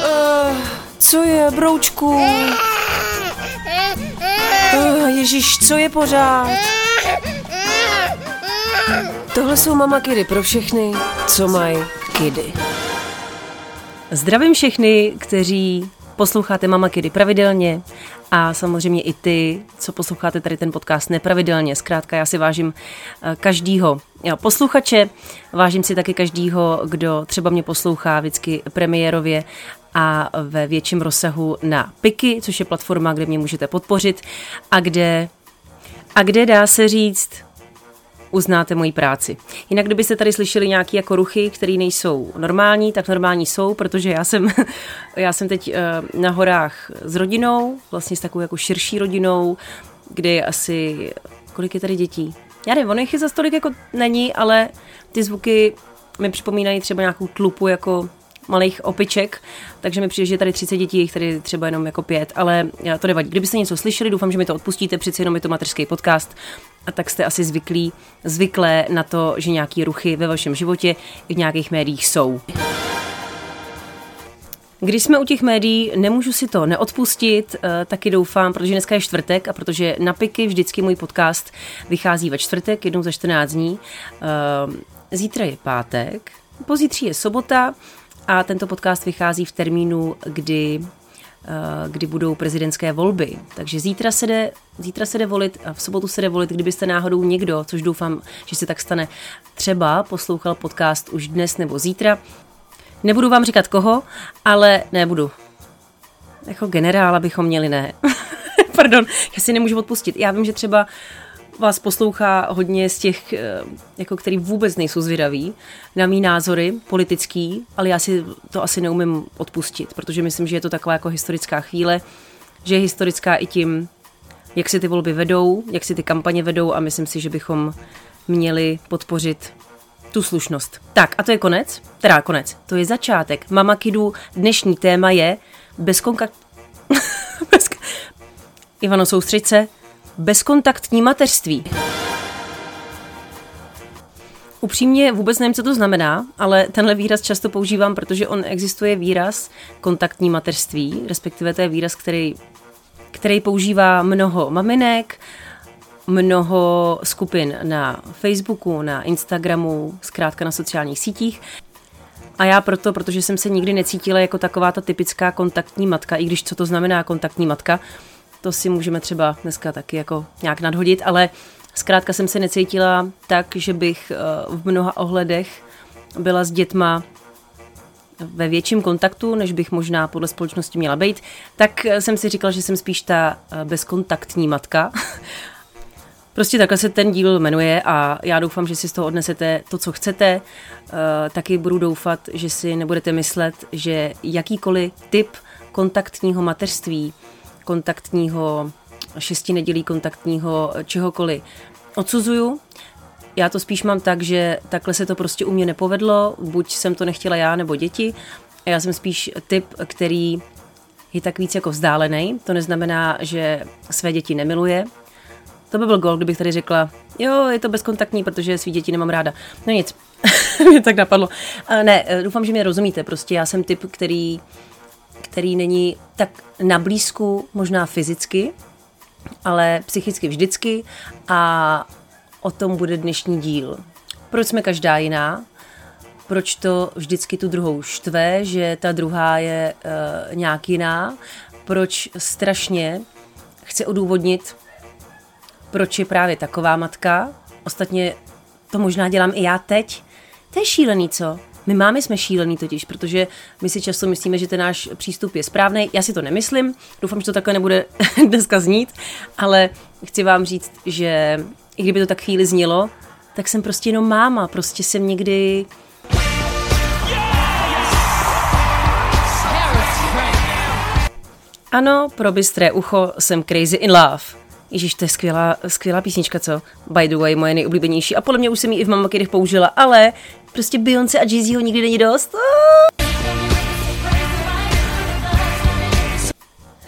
Uh, co je, broučku? Uh, Ježíš, co je pořád? Tohle jsou mama kidy pro všechny, co mají kidy. Zdravím všechny, kteří posloucháte Mama Kidy pravidelně a samozřejmě i ty, co posloucháte tady ten podcast nepravidelně. Zkrátka já si vážím eh, každýho posluchače, vážím si taky každýho, kdo třeba mě poslouchá vždycky premiérově a ve větším rozsahu na Piky, což je platforma, kde mě můžete podpořit a kde, a kde dá se říct, uznáte moji práci. Jinak, kdybyste tady slyšeli nějaké jako ruchy, které nejsou normální, tak normální jsou, protože já jsem, já jsem teď uh, na horách s rodinou, vlastně s takovou jako širší rodinou, kde je asi, kolik je tady dětí? Já nevím, ono jich je za stolik jako není, ale ty zvuky mi připomínají třeba nějakou tlupu jako malých opiček, takže mi přijde, že tady 30 dětí, jich tady třeba jenom jako pět, ale to nevadí. Kdybyste něco slyšeli, doufám, že mi to odpustíte, přeci jenom je to mateřský podcast a tak jste asi zvyklí, zvyklé na to, že nějaký ruchy ve vašem životě i v nějakých médiích jsou. Když jsme u těch médií, nemůžu si to neodpustit, eh, taky doufám, protože dneska je čtvrtek a protože na piky vždycky můj podcast vychází ve čtvrtek, jednou za 14 dní. Eh, zítra je pátek, pozítří je sobota a tento podcast vychází v termínu, kdy Eh, kdy budou prezidentské volby. Takže zítra se, jde, zítra se jde volit a v sobotu se jde volit, kdybyste náhodou někdo, což doufám, že se tak stane, třeba poslouchal podcast už dnes nebo zítra. Nebudu vám říkat koho, ale nebudu. Jako generála bychom měli, ne. Pardon, já si nemůžu odpustit. Já vím, že třeba vás poslouchá hodně z těch, eh, jako který vůbec nejsou zvědaví na mý názory politický, ale já si to asi neumím odpustit, protože myslím, že je to taková jako historická chvíle, že je historická i tím, jak si ty volby vedou, jak si ty kampaně vedou a myslím si, že bychom měli podpořit tu slušnost. Tak a to je konec, teda konec, to je začátek. Mama Kidu, dnešní téma je. Bez... Ivano, soustřeď se, bezkontaktní mateřství. Upřímně vůbec nevím, co to znamená, ale tenhle výraz často používám, protože on existuje výraz kontaktní mateřství, respektive to je výraz, který, který používá mnoho maminek, mnoho skupin na Facebooku, na Instagramu, zkrátka na sociálních sítích. A já proto, protože jsem se nikdy necítila jako taková ta typická kontaktní matka, i když co to znamená kontaktní matka, to si můžeme třeba dneska taky jako nějak nadhodit, ale zkrátka jsem se necítila tak, že bych eh, v mnoha ohledech byla s dětma ve větším kontaktu, než bych možná podle společnosti měla být, tak eh, jsem si říkala, že jsem spíš ta eh, bezkontaktní matka. Prostě takhle se ten díl jmenuje a já doufám, že si z toho odnesete to, co chcete. Taky budu doufat, že si nebudete myslet, že jakýkoliv typ kontaktního mateřství kontaktního, šesti nedělí kontaktního, čehokoliv odsuzuju. Já to spíš mám tak, že takhle se to prostě u mě nepovedlo, buď jsem to nechtěla já nebo děti. A já jsem spíš typ, který je tak víc jako vzdálený. To neznamená, že své děti nemiluje. To by byl gol, kdybych tady řekla, jo, je to bezkontaktní, protože svý děti nemám ráda. No nic, mě tak napadlo. A ne, doufám, že mě rozumíte. Prostě já jsem typ, který který není tak na blízku, možná fyzicky, ale psychicky vždycky a o tom bude dnešní díl. Proč jsme každá jiná? Proč to vždycky tu druhou štve, že ta druhá je uh, nějak jiná? Proč strašně chce odůvodnit, proč je právě taková matka? Ostatně to možná dělám i já teď. To je šílený, co? My máme jsme šílený totiž, protože my si často myslíme, že ten náš přístup je správný. Já si to nemyslím, doufám, že to takhle nebude dneska znít, ale chci vám říct, že i kdyby to tak chvíli znělo, tak jsem prostě jenom máma, prostě jsem někdy Ano, pro bystré ucho jsem crazy in love. Ježíš, to je skvělá, skvělá písnička, co? By the way, moje nejoblíbenější. A podle mě už jsem ji i v Mama Kidech použila, ale prostě Beyoncé a Jay-Z ho nikdy není dost.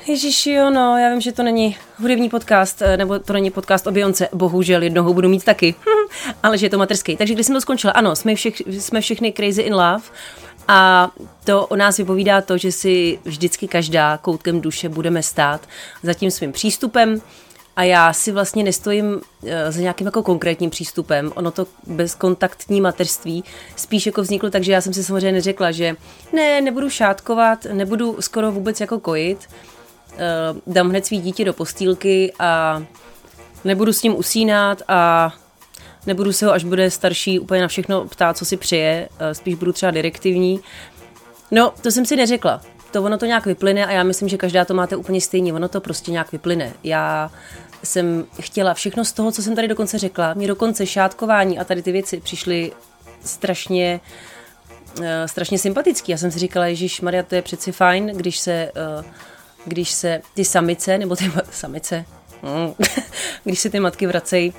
Ježíš, jo, no, já vím, že to není hudební podcast, eh, nebo to není podcast o Beyoncé, bohužel jednoho budu mít taky, ale že je to materský. Takže když jsem to skončila, ano, jsme, všech, jsme všechny crazy in love A to o nás vypovídá to, že si vždycky každá koutkem duše budeme stát za tím svým přístupem, a já si vlastně nestojím eh, za nějakým jako konkrétním přístupem. Ono to bezkontaktní mateřství spíš jako vzniklo tak, že já jsem si samozřejmě neřekla, že ne, nebudu šátkovat, nebudu skoro vůbec jako kojit, eh, dám hned svý dítě do postýlky a nebudu s ním usínat a nebudu se ho, až bude starší, úplně na všechno ptát, co si přeje, eh, spíš budu třeba direktivní. No, to jsem si neřekla. To ono to nějak vyplyne a já myslím, že každá to máte úplně stejně. Ono to prostě nějak vyplyne. Já jsem chtěla všechno z toho, co jsem tady dokonce řekla. Mě dokonce šátkování a tady ty věci přišly strašně uh, strašně sympatický. Já jsem si říkala, Ježíš Maria, to je přeci fajn, když se, uh, když se ty samice, nebo ty samice, mm, když se ty matky vracejí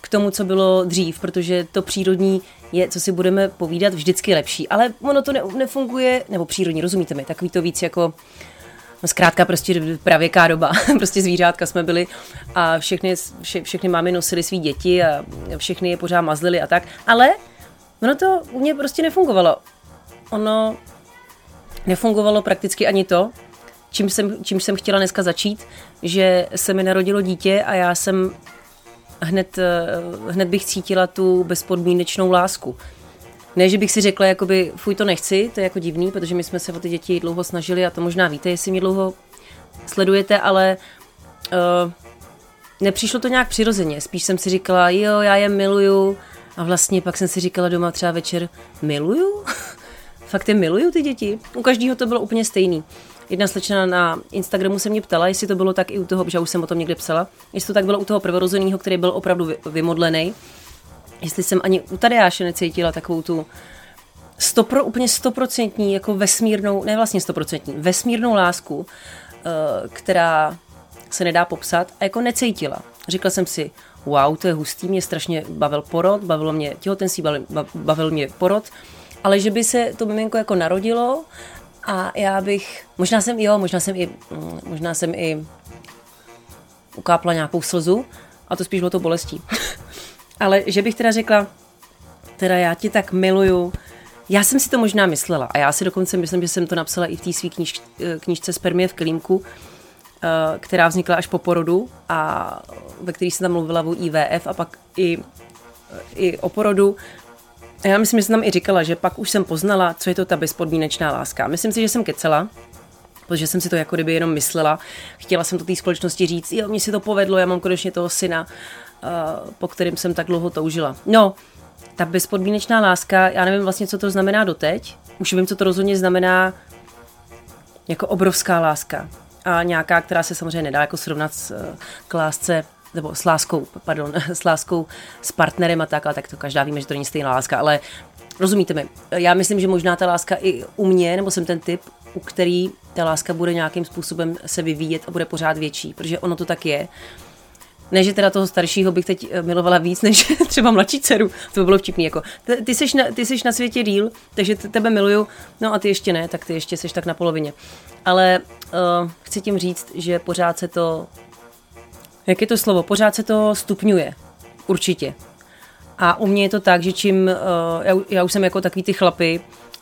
k tomu, co bylo dřív, protože to přírodní je, co si budeme povídat, vždycky lepší. Ale ono to ne, nefunguje, nebo přírodní, rozumíte mi, takový to víc jako No zkrátka prostě pravěká doba, prostě zvířátka jsme byli a všechny, vše, všechny mámy nosily svý děti a všechny je pořád mazlili a tak, ale ono to u mě prostě nefungovalo. Ono nefungovalo prakticky ani to, čím jsem, čím jsem chtěla dneska začít, že se mi narodilo dítě a já jsem hned, eh, hned bych cítila tu bezpodmínečnou lásku. Ne, že bych si řekla, jakoby, fuj, to nechci, to je jako divný, protože my jsme se o ty děti dlouho snažili a to možná víte, jestli mě dlouho sledujete, ale uh, nepřišlo to nějak přirozeně. Spíš jsem si říkala, jo, já je miluju a vlastně pak jsem si říkala doma třeba večer, miluju? Fakt je miluju ty děti? U každého to bylo úplně stejný. Jedna slečna na Instagramu se mě ptala, jestli to bylo tak i u toho, že už jsem o tom někde psala, jestli to tak bylo u toho prvorozeného, který byl opravdu vymodlený jestli jsem ani u Tadeáše necítila takovou tu stopro, úplně stoprocentní, jako vesmírnou, ne vlastně stoprocentní, vesmírnou lásku, eh, která se nedá popsat a jako necítila. Říkala jsem si, wow, to je hustý, mě strašně bavil porod, bavilo mě těhotenství, bavil, bavil mě porod, ale že by se to miminko jako narodilo a já bych, možná jsem, jo, možná jsem i, mm, možná jsem i ukápla nějakou slzu a to spíš bylo to bolestí. Ale že bych teda řekla, teda já tě tak miluju, já jsem si to možná myslela a já si dokonce myslím, že jsem to napsala i v té své kniž, knižce Spermie v klímku, eh, která vznikla až po porodu a ve které jsem tam mluvila o IVF a pak i, i o porodu. A já myslím, že jsem tam i říkala, že pak už jsem poznala, co je to ta bezpodmínečná láska. Myslím si, že jsem kecela, protože jsem si to jako kdyby jenom myslela. Chtěla jsem to té společnosti říct, jo, mně si to povedlo, já mám konečně toho syna Eh, po kterým jsem tak dlouho toužila. No, ta bezpodmínečná láska, já nevím vlastně, co to znamená doteď. Už vím, co to rozhodně znamená jako obrovská láska. A nějaká, která se samozřejmě nedá jako srovnat s, eh, k lásce nebo s láskou, pardon, s láskou s partnerem a tak, ale tak to každá víme, že to není stejná láska, ale rozumíte mi. Já myslím, že možná ta láska i u mě, nebo jsem ten typ, u který ta láska bude nějakým způsobem se vyvíjet a bude pořád větší, protože ono to tak je. Ne, že teda toho staršího bych teď eh, milovala víc, než třeba mladší dceru. To by bylo vtipný. Jako. Ty, jsi na, ty jsi na světě díl, takže tebe miluju, no a ty ještě ne, tak ty ještě jsi tak na polovině. Ale uh, chci tím říct, že pořád se to, jak je to slovo, pořád se to stupňuje. Určitě. A u mě je to tak, že čím, uh, já, já už jsem jako takový ty chlapy,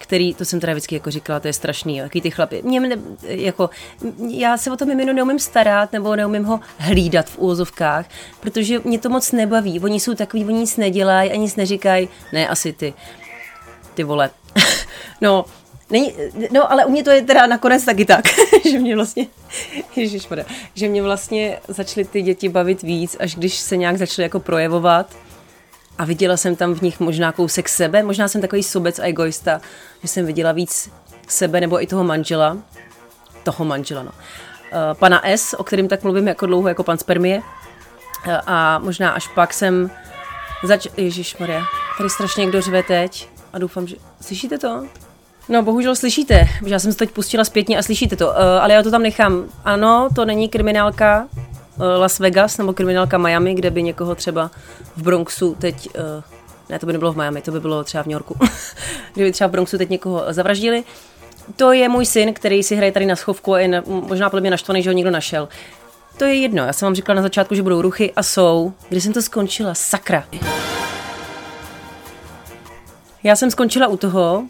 který, to jsem teda vždycky jako říkala, to je strašný, jaký ty chlapy. Mě, ne, jako, já se o to mimino neumím starat, nebo neumím ho hlídat v úvozovkách, protože mě to moc nebaví. Oni jsou takový, oni nic nedělají a nic neříkají. Ne, asi ty. Ty vole. no, Není, no, ale u mě to je teda nakonec taky tak, že mě vlastně, ježišmarja, že mě vlastně začaly ty děti bavit víc, až když se nějak začaly jako projevovat, a viděla jsem tam v nich možná kousek sebe, možná jsem takový sobec a egoista, že jsem viděla víc sebe nebo i toho manžela, toho manžela, no. Uh, pana S, o kterým tak mluvím jako dlouho, jako pan Spermie. Uh, a možná až pak jsem zač... Ježíš Maria, tady strašně někdo řve teď a doufám, že... Slyšíte to? No, bohužel slyšíte, že já jsem se teď pustila zpětně a slyšíte to, uh, ale já to tam nechám. Ano, to není kriminálka, Eh, Las Vegas nebo kriminálka Miami, kde by někoho třeba v Bronxu teď, eh, ne, to by nebylo v Miami, to by bylo třeba v New Yorku, kdyby třeba v Bronxu teď někoho zavraždili. To je můj syn, který si hraje tady na schovku a je na, možná podle mě naštvaný, že ho někdo našel. To je jedno, já jsem vám říkala na začátku, že budou ruchy a jsou. Kdy jsem to skončila? Sakra. Já jsem skončila u toho,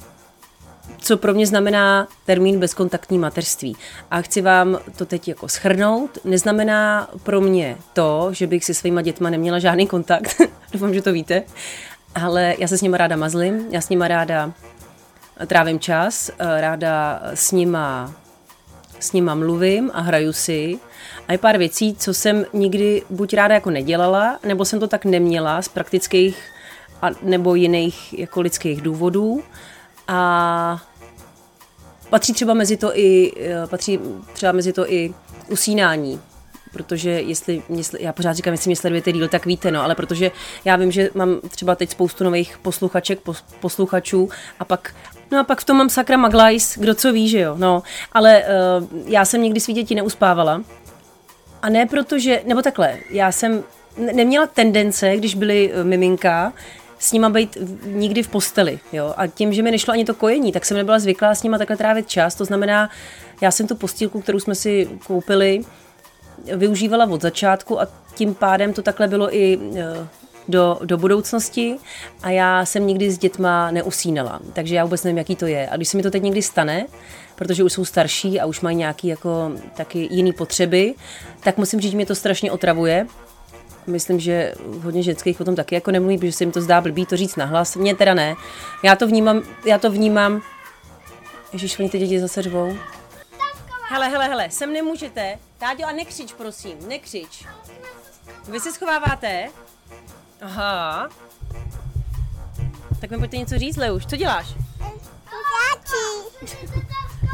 co pro mě znamená termín bezkontaktní mateřství. A chci vám to teď jako schrnout. Neznamená pro mě to, že bych si svýma dětma neměla žádný kontakt. Doufám, že to víte. Ale já se s nima ráda mazlím, já s nima ráda trávím čas, ráda s nima, s nima mluvím a hraju si. A je pár věcí, co jsem nikdy buď ráda jako nedělala, nebo jsem to tak neměla z praktických a, nebo jiných jako lidských důvodů. A patří třeba mezi to i, eh, patří třeba mezi to i usínání, protože jestli, jestli, já pořád říkám, jestli mě sledujete díl, tak víte, no, ale protože já vím, že mám třeba teď spoustu nových posluchaček, pos, posluchačů a pak No a pak v tom mám sakra maglajs, kdo co ví, že jo, no. Ale uh, já jsem nikdy svý děti neuspávala. A ne protože, nebo takhle, já jsem neměla tendence, když byly uh, miminka, s nima být nikdy v posteli. Jo? A tím, že mi nešlo ani to kojení, tak jsem nebyla zvyklá s nima takhle trávit čas. To znamená, já jsem tu postýlku, kterou jsme si koupili, využívala od začátku a tím pádem to takhle bylo i e, do, do budoucnosti a já jsem nikdy s dětma neusínala, takže já vůbec nevím, jaký to je. A když se mi to teď někdy stane, protože už jsou starší a už mají nějaký jako taky jiný potřeby, tak musím říct, že mě to strašně otravuje, myslím, že hodně ženských o tom taky jako nemluví, protože se jim to zdá blbý to říct nahlas. Mně teda ne. Já to vnímám, já to vnímám. Ježíš, oni ty děti zase řvou. Hele, hele, hele, sem nemůžete. Táďo, a nekřič, prosím, nekřič. Vy se schováváte? Aha. Tak mi pojďte něco říct, Leuš. Co děláš?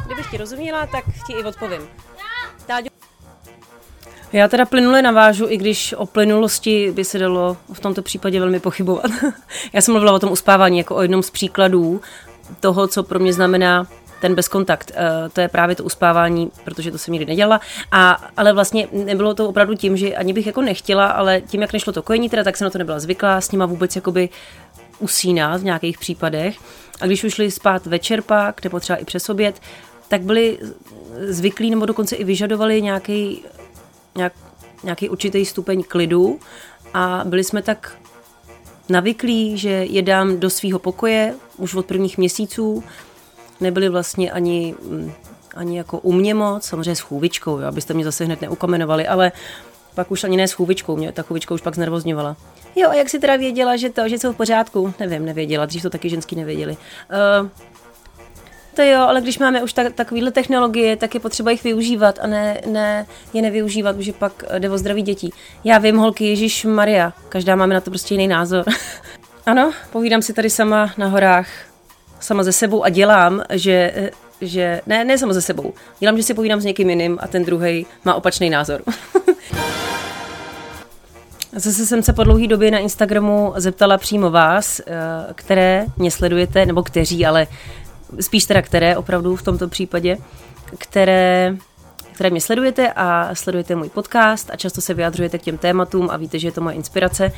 Kdybych ti rozuměla, tak ti i odpovím. Já teda plynule navážu, i když o plynulosti by se dalo v tomto případě velmi pochybovat. Já jsem mluvila o tom uspávání jako o jednom z příkladů toho, co pro mě znamená ten bezkontakt. Uh, to je právě to uspávání, protože to jsem nikdy nedělala. A, ale vlastně nebylo to opravdu tím, že ani bych jako nechtěla, ale tím, jak nešlo to kojení, teda, tak jsem na to nebyla zvyklá s nima vůbec jakoby usínat v nějakých případech. A když už šli spát večer pak, nebo třeba i přes oběd, tak byli zvyklí nebo dokonce i vyžadovali nějaký nějak, nějaký určitý stupeň klidu a byli jsme tak navyklí, že je dám do svého pokoje už od prvních měsíců. Nebyli vlastně ani, mm, ani jako u mě moc, samozřejmě s chůvičkou, jo, abyste mě zase hned neukamenovali, ale pak už ani ne s chůvičkou, mě ta chůvička už pak znervozňovala. Jo, a jak si teda věděla, že to, že jsou v pořádku? Nevím, nevěděla, dřív to taky ženský nevěděli. Uh, to jo, ale když máme už tak, takovýhle technologie, tak je potřeba jich využívat a ne, ne je nevyužívat, protože pak jde o zdraví dětí. Já vím, holky, Ježíš Maria, každá máme na to prostě jiný názor. ano, povídám si tady sama na horách, sama ze sebou a dělám, že, že ne, ne sama ze sebou, dělám, že si povídám s někým jiným a ten druhý má opačný názor. Zase jsem se po dlouhé době na Instagramu zeptala přímo vás, eh, které mě sledujete, nebo kteří, ale spíš teda které opravdu v tomto případě, které které mě sledujete a sledujete můj podcast a často se vyjadřujete k těm tématům a víte, že je to moje inspirace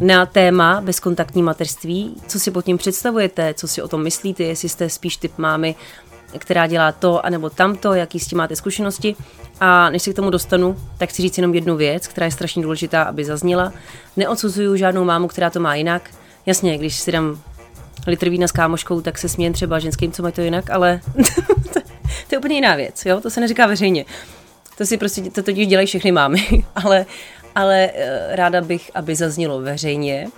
na téma bezkontaktní mateřství. Co si pod tím představujete, co si o tom myslíte, jestli jste spíš typ mámy, která dělá to anebo tamto, jaký s tím máte zkušenosti. A než se k tomu dostanu, tak chci říct jenom jednu věc, která je strašně důležitá, aby zazněla. Neodsuzuju žádnou mámu, která to má jinak. Jasně, když si dám litr vína s kámoškou, tak se smějem třeba ženským, co mají to jinak, ale to je úplně jiná věc, jo? to se neříká veřejně. To si prostě, to totiž dělají všechny mámy, ale, ale eh, ráda bych, aby zaznělo veřejně,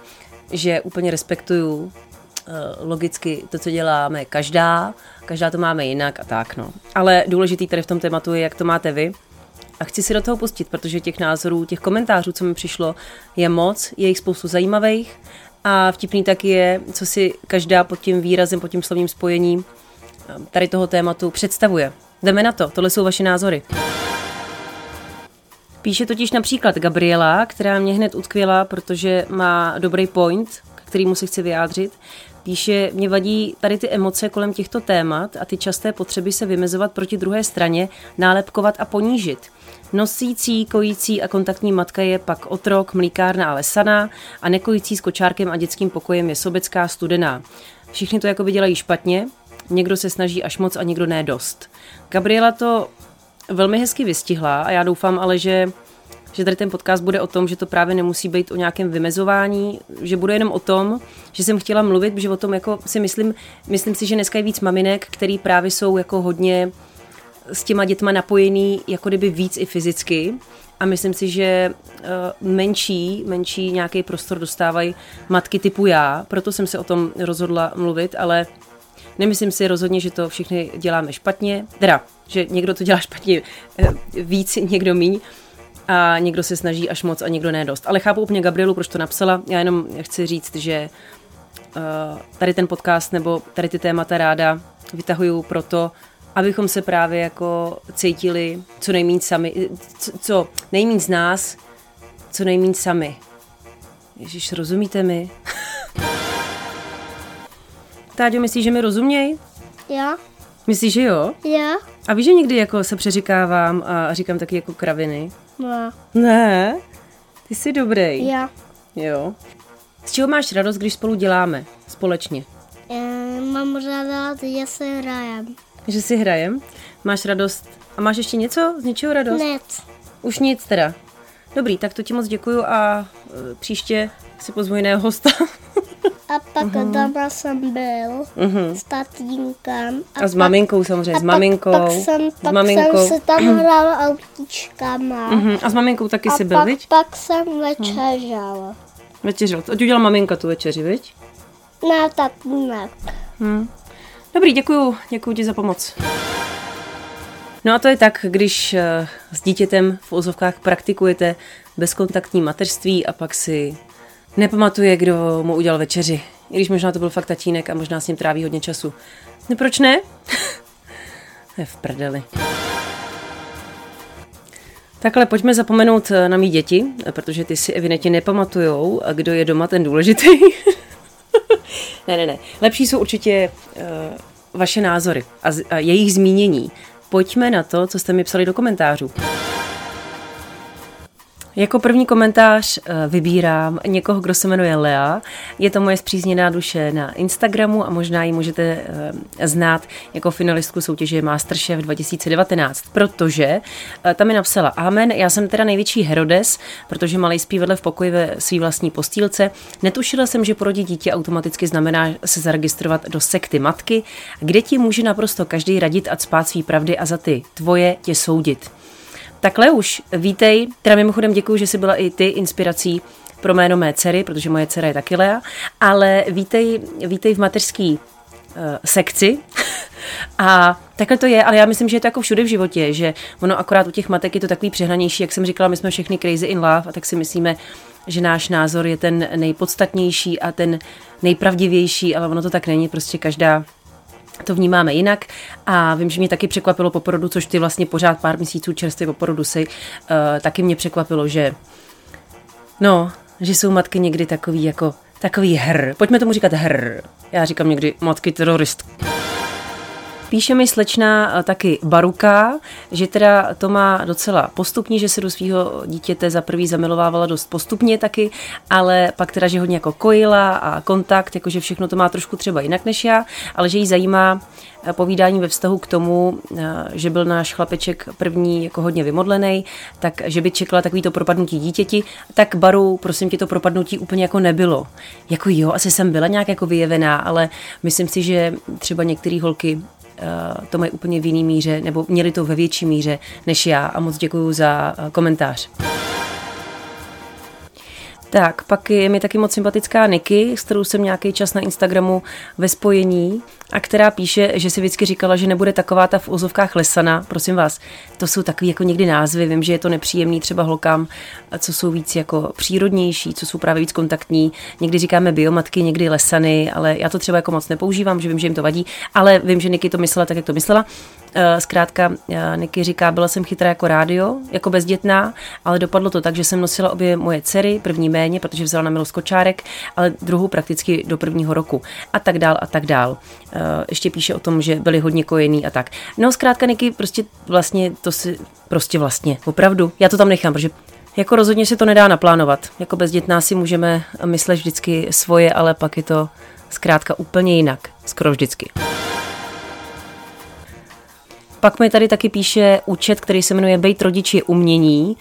že úplně respektuju eh, logicky to, co děláme každá, každá to máme jinak a tak, no. Ale důležitý tady v tom tématu je, jak to máte vy, a chci si do toho pustit, protože těch názorů, těch komentářů, co mi přišlo, je moc, je jich spoustu zajímavých a vtipný taky je, co si každá pod tím výrazem, pod tím slovním spojením um, tady toho tématu představuje. Jdeme na to, tohle jsou vaše názory. Píše totiž například Gabriela, která mě hned utkvěla, protože má dobrý point, kterýmu se chci vyjádřit. Píše, mě vadí tady ty emoce kolem těchto témat a ty časté potřeby se vymezovat proti druhé straně, nálepkovat a ponížit. Nosící, kojící a kontaktní matka je pak otrok, mlíkárna a lesaná a nekojící s kočárkem a dětským pokojem je sobecká studená. Všichni to jako by dělají špatně, někdo se snaží až moc a někdo ne dost. Gabriela to velmi hezky vystihla a já doufám ale, že že tady ten podcast bude o tom, že to právě nemusí být o nějakém vymezování, že bude jenom o tom, že jsem chtěla mluvit, že o tom jako si myslím, myslím si, že dneska je víc maminek, který právě jsou jako hodně s těma dětma napojený jako kdyby víc i fyzicky a myslím si, že uh, menší, menší nějaký prostor dostávají matky typu já, proto jsem se o tom rozhodla mluvit, ale nemyslím si rozhodně, že to všichni děláme špatně, teda, že někdo to dělá špatně uh, víc, někdo míň, a někdo se snaží až moc a někdo ne dost. Ale chápu úplně Gabrielu, proč to napsala. Já jenom chci říct, že uh, tady ten podcast nebo tady ty témata ráda vytahuju proto, abychom se právě jako cítili co nejméně sami, co, co nejméně z nás, co nejméně sami. Ježíš, rozumíte mi? Táďo, myslíš, že mi rozuměj? Jo. Myslíš, že jo? Jo. A víš, že někdy jako se přeříkávám a říkám taky jako kraviny? No. Ne, ty jsi dobrý. Jo. Jo. Z čeho máš radost, když spolu děláme společně? E, mám ráda, že se hrajem. Že si hrajem? Máš radost? A máš ještě něco? Z něčeho radost? Net. Už nic teda. Dobrý, tak to ti moc děkuju a e, příště si pozvu jiného hosta. A pak uh-huh. doma jsem byl uh-huh. s tatínkem. A, a s maminkou samozřejmě, a s maminkou. Pak, pak jsem, s pak maminkou. jsem si tam hrál autíčkama. Uh-huh. A s maminkou taky a jsi byl, pak, viď? pak jsem večeřel. Večeřel. Ať udělala maminka tu večeři, viď? Ne, tatínek. Hmm. Dobrý, děkuju, děkuju ti za pomoc. No a to je tak, když uh, s dítětem v ozovkách praktikujete bezkontaktní mateřství a pak si nepamatuje, kdo mu udělal večeři. I když možná to byl fakt tatínek a možná s ním tráví hodně času. No proč ne? je v prdeli. Takhle pojďme zapomenout na mý děti, protože ty si evidentně nepamatujou, kdo je doma ten důležitý. ne, ne, ne. Lepší jsou určitě uh, vaše názory a, z, a jejich zmínění. Pojďme na to, co jste mi psali do komentářů. Jako první komentář eh, vybírám někoho, kdo se jmenuje Lea. Je to moje zpřízněná duše na Instagramu a možná ji můžete eh, znát jako finalistku soutěže Masterchef 2019, protože eh, tam mi napsala Amen, já jsem teda největší Herodes, protože malý spí vedle v pokoji ve své vlastní postýlce. Netušila jsem, že porodit dítě automaticky znamená se zaregistrovat do sekty matky, kde ti může naprosto každý radit a spát svý pravdy a za ty tvoje tě soudit. Takhle už, vítej, teda mimochodem děkuji, že jsi byla i ty inspirací pro jméno mé dcery, protože moje dcera je taky Lea, ale vítej, vítej v mateřský uh, sekci. A takhle to je, ale já myslím, že je to jako všude v životě, že ono akorát u těch matek je to takový přehnanější, jak jsem říkala, my jsme všechny crazy in love a tak si myslíme, že náš názor je ten nejpodstatnější a ten nejpravdivější, ale ono to tak není, prostě každá to vnímáme jinak a vím, že mě taky překvapilo po porodu, což ty vlastně pořád pár měsíců čerstvě po porodu si, uh, taky mě překvapilo, že no, že jsou matky někdy takový jako takový hr. Pojďme tomu říkat hr. Já říkám někdy matky teroristky. Píše mi slečna eh, taky Baruka, že teda to má docela postupně, že se do svého dítěte za prvý zamilovávala dost postupně taky, ale pak teda, že hodně jako kojila a kontakt, jakože všechno to má trošku třeba jinak než já, ale že jí zajímá eh, povídání ve vztahu k tomu, eh, že byl náš chlapeček první jako hodně vymodlený, tak že by čekala takový to propadnutí dítěti, tak Baru, prosím tě, to propadnutí úplně jako nebylo. Jako jo, asi jsem byla nějak jako vyjevená, ale myslím si, že třeba některé holky to mají úplně v jiný míře, nebo měli to ve větší míře než já a moc děkuji za eh, komentář. Tak, pak je mi taky moc sympatická Niky, s kterou jsem nějaký čas na Instagramu ve spojení a která píše, že si vždycky říkala, že nebude taková ta v úzovkách lesana. Prosím vás, to jsou takový jako někdy názvy, vím, že je to nepříjemný třeba holkám, co jsou víc jako přírodnější, co jsou právě víc kontaktní. Někdy říkáme biomatky, někdy lesany, ale já to třeba jako moc nepoužívám, že vím, že jim to vadí, ale vím, že Niky to myslela tak, jak to myslela. Eh, zkrátka, eh, Niky říká, byla jsem chytrá jako rádio, jako bezdětná, ale dopadlo to tak, že jsem nosila obě moje dcery, první méně, protože vzala na milost kočárek, ale druhou prakticky do prvního roku a tak dál a tak dál. Eh, ještě píše o tom, že byli hodně kojený a tak. No zkrátka, Niky, prostě vlastně to si, prostě vlastně, opravdu, já to tam nechám, protože jako rozhodně se to nedá naplánovat. Jako bezdětná si můžeme myslet vždycky svoje, ale pak je to zkrátka úplně jinak. Skoro vždycky. Pak mi tady taky píše účet, který se jmenuje Bejt rodič je umění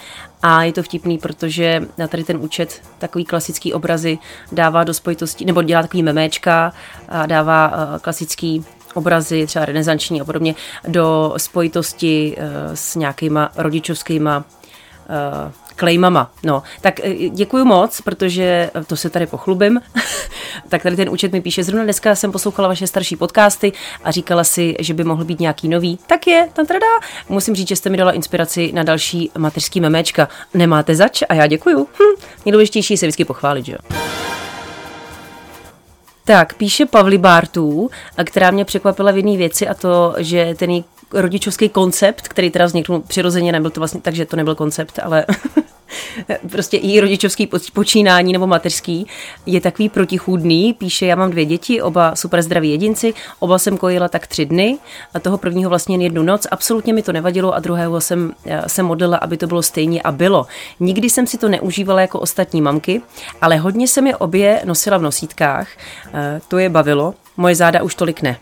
A je to vtipný, protože na tady ten účet takový klasický obrazy dává do spojitosti, nebo dělá takový memečka a dává uh, klasický obrazy, třeba renesanční a podobně, do spojitosti uh, s nějakýma rodičovskýma uh, klejmama. No, tak eh, děkuji moc, protože eh, to se tady pochlubím. tak tady ten účet mi píše, zrovna dneska jsem poslouchala vaše starší podcasty a říkala si, že by mohl být nějaký nový. Tak je, tam teda Musím říct, že jste mi dala inspiraci na další mateřský memečka. Nemáte zač a já děkuju. Hm, nejdůležitější se vždycky pochválit, že jo. Tak, píše Pavli Bartů, která mě překvapila v jedné věci a to, že ten rodičovský koncept, který teda vznikl přirozeně, nebyl to vlastně, takže to nebyl koncept, ale prostě i rodičovský počínání nebo mateřský je takový protichůdný. Píše, já mám dvě děti, oba super zdraví jedinci, oba jsem kojila tak tři dny a toho prvního vlastně jen jednu noc. Absolutně mi to nevadilo a druhého jsem eh, se modlila, aby to bylo stejně a bylo. Nikdy jsem si to neužívala jako ostatní mamky, ale hodně jsem je obě nosila v nosítkách. Eh, to je bavilo, moje záda už tolik ne.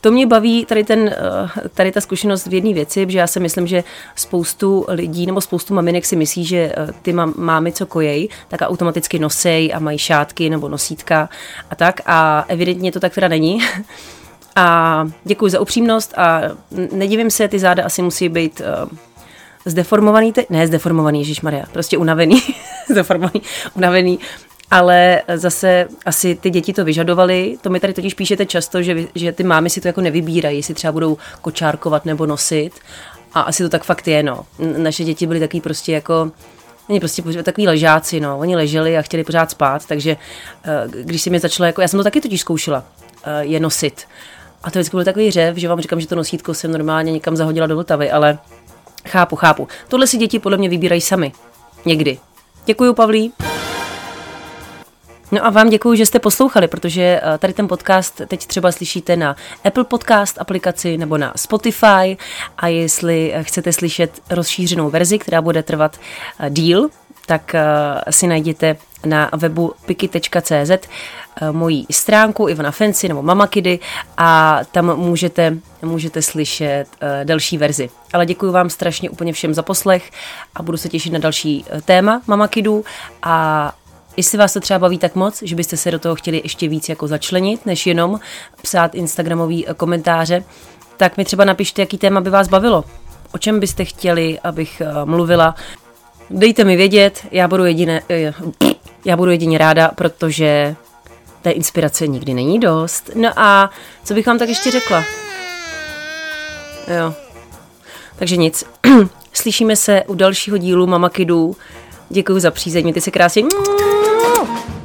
To mě baví tady, ten, eh, tady ta zkušenost v jedné věci, že já si myslím, že spoustu lidí nebo spoustu maminek si myslí, že eh, ty mámy, co kojej, tak automaticky nosej a mají šátky nebo nosítka a tak. A evidentně to tak teda není. A děkuji za upřímnost a nedivím se, ty záda asi musí být uh, zdeformovaný, te- ne zdeformovaný, Maria, prostě unavený, zdeformovaný, unavený ale zase asi ty děti to vyžadovaly. To mi tady totiž píšete často, že, že ty mámy si to jako nevybírají, jestli třeba budou kočárkovat nebo nosit. A asi to tak fakt je, no. Naše děti byly taky prostě jako Oni prostě takový ležáci, no. Oni leželi a chtěli pořád spát, takže eh, když si mě začala, jako, já jsem to taky totiž zkoušela, eh, je nosit. A to vždycky byl takový řev, že vám říkám, že to nosítko jsem normálně někam zahodila do Vltavy, ale chápu, chápu. Tohle si děti podle mě vybírají sami. Někdy. Děkuju, Pavlí. No a vám děkuji, že jste poslouchali, protože eh, tady ten podcast teď třeba slyšíte na Apple Podcast aplikaci nebo na Spotify a jestli eh, chcete slyšet rozšířenou verzi, která bude trvat eh, díl, tak si najděte na webu piki.cz moji stránku Ivana Fancy nebo Mama Kidy a tam můžete, můžete slyšet další verzi. Ale děkuji vám strašně úplně všem za poslech a budu se těšit na další téma Mama Kidů a Jestli vás to třeba baví tak moc, že byste se do toho chtěli ještě víc jako začlenit, než jenom psát Instagramový eh, komentáře, tak mi třeba napište, jaký téma by vás bavilo. O čem byste chtěli, abych eh, mluvila. Dejte mi vědět, já budu jedině, eh, já budu jedině ráda, protože té inspirace nikdy není dost. No a co bych vám tak ještě řekla? Jo. Takže nic. Slyšíme se u dalšího dílu Mama Kidů. Děkuji za přízeň, ty se krásně Thank you.